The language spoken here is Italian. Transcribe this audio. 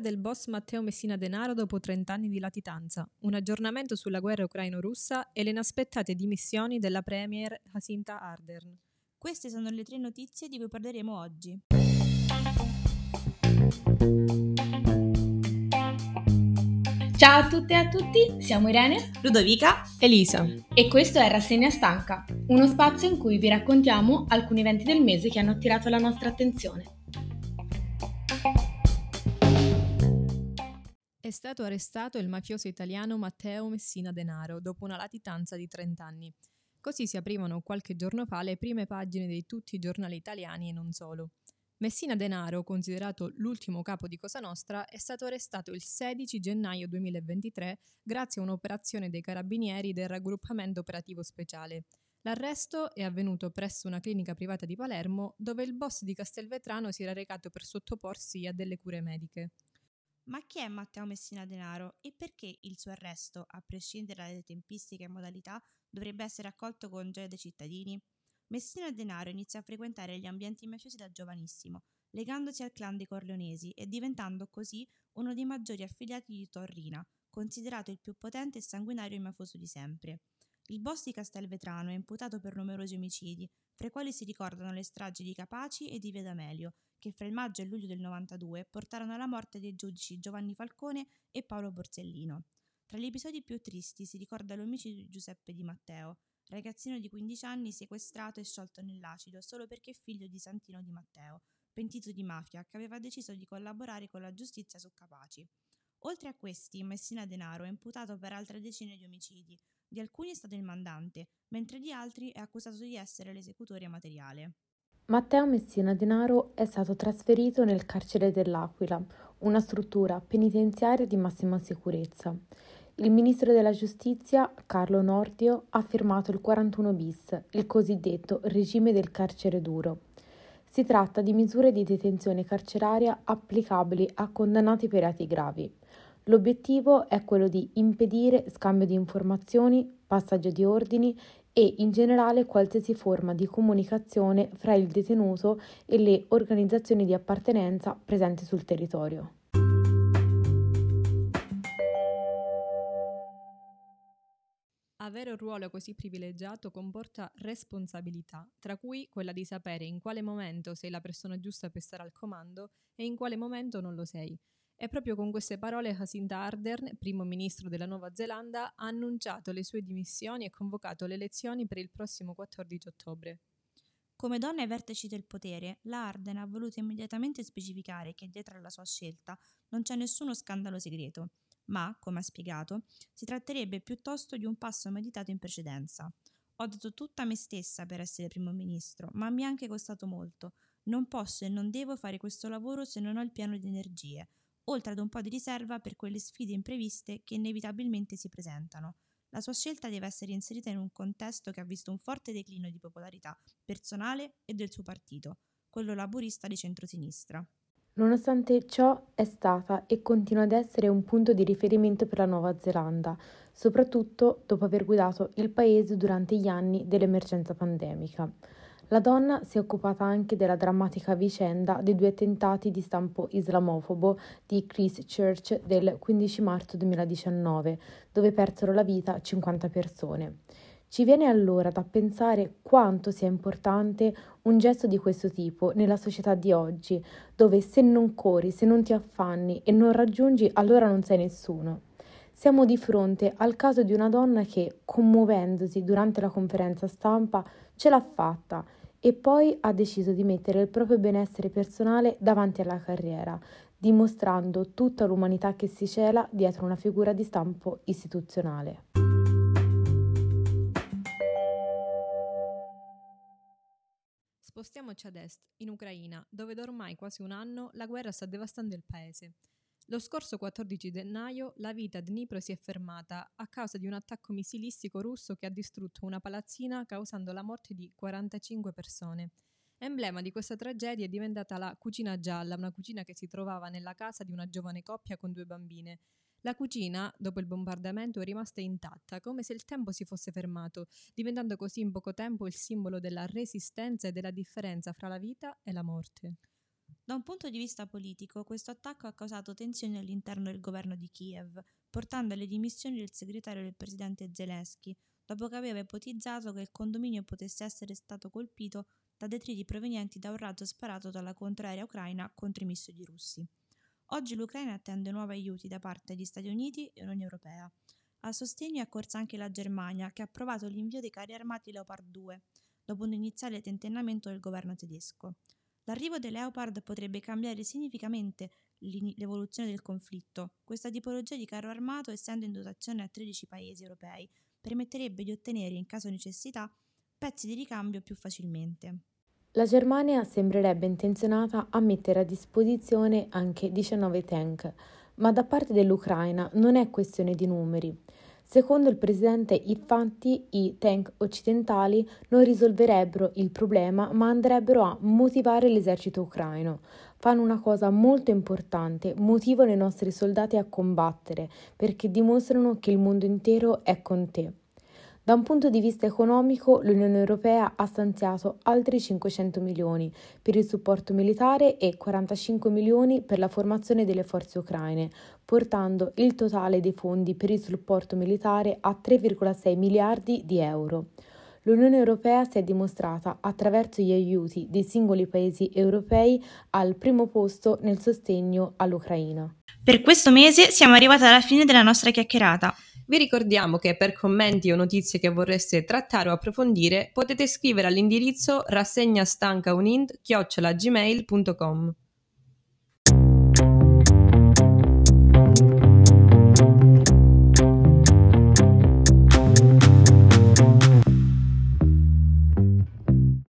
del boss Matteo Messina Denaro dopo 30 anni di latitanza, un aggiornamento sulla guerra ucraino-russa e le inaspettate dimissioni della premier Jacinta Ardern. Queste sono le tre notizie di cui parleremo oggi. Ciao a tutte e a tutti, siamo Irene, Ludovica, Elisa e questo è Rassegna Stanca, uno spazio in cui vi raccontiamo alcuni eventi del mese che hanno attirato la nostra attenzione. È stato arrestato il mafioso italiano Matteo Messina Denaro dopo una latitanza di 30 anni. Così si aprivano qualche giorno fa le prime pagine di tutti i giornali italiani e non solo. Messina Denaro, considerato l'ultimo capo di Cosa Nostra, è stato arrestato il 16 gennaio 2023 grazie a un'operazione dei carabinieri del raggruppamento operativo speciale. L'arresto è avvenuto presso una clinica privata di Palermo dove il boss di Castelvetrano si era recato per sottoporsi a delle cure mediche. Ma chi è Matteo Messina Denaro e perché il suo arresto, a prescindere dalle tempistiche e modalità, dovrebbe essere accolto con gioia dai cittadini? Messina Denaro inizia a frequentare gli ambienti mafiosi da giovanissimo, legandosi al clan dei Corleonesi e diventando così uno dei maggiori affiliati di Torrina, considerato il più potente e sanguinario mafioso di sempre. Il boss di Castelvetrano è imputato per numerosi omicidi, fra i quali si ricordano le stragi di Capaci e di Vedamelio, che fra il maggio e luglio del 92 portarono alla morte dei giudici Giovanni Falcone e Paolo Borsellino. Tra gli episodi più tristi si ricorda l'omicidio di Giuseppe Di Matteo, ragazzino di 15 anni sequestrato e sciolto nell'acido solo perché figlio di Santino Di Matteo, pentito di mafia, che aveva deciso di collaborare con la giustizia su Capaci. Oltre a questi, Messina Denaro è imputato per altre decine di omicidi, di alcuni è stato il mandante, mentre di altri è accusato di essere l'esecutore materiale. Matteo Messina Denaro è stato trasferito nel carcere dell'Aquila, una struttura penitenziaria di massima sicurezza. Il ministro della giustizia, Carlo Nordio, ha firmato il 41 bis, il cosiddetto regime del carcere duro. Si tratta di misure di detenzione carceraria applicabili a condannati per reati gravi. L'obiettivo è quello di impedire scambio di informazioni, passaggio di ordini e in generale qualsiasi forma di comunicazione fra il detenuto e le organizzazioni di appartenenza presenti sul territorio. Avere un ruolo così privilegiato comporta responsabilità, tra cui quella di sapere in quale momento sei la persona giusta per stare al comando e in quale momento non lo sei. E proprio con queste parole Jacinta Ardern, primo ministro della Nuova Zelanda, ha annunciato le sue dimissioni e convocato le elezioni per il prossimo 14 ottobre. Come donna ai vertici del potere, la Arden ha voluto immediatamente specificare che dietro alla sua scelta non c'è nessuno scandalo segreto, ma, come ha spiegato, si tratterebbe piuttosto di un passo meditato in precedenza. Ho dato tutta me stessa per essere primo ministro, ma mi è anche costato molto. Non posso e non devo fare questo lavoro se non ho il piano di energie oltre ad un po' di riserva per quelle sfide impreviste che inevitabilmente si presentano. La sua scelta deve essere inserita in un contesto che ha visto un forte declino di popolarità personale e del suo partito, quello laburista di centrosinistra. Nonostante ciò è stata e continua ad essere un punto di riferimento per la Nuova Zelanda, soprattutto dopo aver guidato il paese durante gli anni dell'emergenza pandemica. La donna si è occupata anche della drammatica vicenda dei due attentati di stampo islamofobo di Christchurch del 15 marzo 2019, dove persero la vita 50 persone. Ci viene allora da pensare quanto sia importante un gesto di questo tipo nella società di oggi, dove se non corri, se non ti affanni e non raggiungi, allora non sei nessuno. Siamo di fronte al caso di una donna che, commuovendosi durante la conferenza stampa, ce l'ha fatta e poi ha deciso di mettere il proprio benessere personale davanti alla carriera, dimostrando tutta l'umanità che si cela dietro una figura di stampo istituzionale. Spostiamoci ad est, in Ucraina, dove da ormai quasi un anno la guerra sta devastando il paese. Lo scorso 14 gennaio la vita a Dnipro si è fermata a causa di un attacco missilistico russo che ha distrutto una palazzina causando la morte di 45 persone. Emblema di questa tragedia è diventata la cucina gialla, una cucina che si trovava nella casa di una giovane coppia con due bambine. La cucina, dopo il bombardamento, è rimasta intatta, come se il tempo si fosse fermato, diventando così in poco tempo il simbolo della resistenza e della differenza fra la vita e la morte. Da un punto di vista politico, questo attacco ha causato tensioni all'interno del governo di Kiev, portando alle dimissioni del segretario del presidente Zelensky, dopo che aveva ipotizzato che il condominio potesse essere stato colpito da detriti provenienti da un razzo sparato dalla contraerea ucraina contro i missili russi. Oggi l'Ucraina attende nuovi aiuti da parte degli Stati Uniti e Unione Europea. A sostegno è accorsa anche la Germania, che ha approvato l'invio dei carri armati Leopard 2, dopo un iniziale tentennamento del governo tedesco. L'arrivo dei Leopard potrebbe cambiare significativamente l'evoluzione del conflitto. Questa tipologia di carro armato, essendo in dotazione a 13 paesi europei, permetterebbe di ottenere, in caso di necessità, pezzi di ricambio più facilmente. La Germania sembrerebbe intenzionata a mettere a disposizione anche 19 tank, ma da parte dell'Ucraina non è questione di numeri. Secondo il presidente, infatti, i tank occidentali non risolverebbero il problema, ma andrebbero a motivare l'esercito ucraino. Fanno una cosa molto importante, motivano i nostri soldati a combattere, perché dimostrano che il mondo intero è con te. Da un punto di vista economico, l'Unione Europea ha stanziato altri 500 milioni per il supporto militare e 45 milioni per la formazione delle forze ucraine, portando il totale dei fondi per il supporto militare a 3,6 miliardi di euro. L'Unione Europea si è dimostrata, attraverso gli aiuti dei singoli paesi europei, al primo posto nel sostegno all'Ucraina. Per questo mese siamo arrivati alla fine della nostra chiacchierata. Vi ricordiamo che per commenti o notizie che vorreste trattare o approfondire potete scrivere all'indirizzo rassegnastancaunint-gmail.com.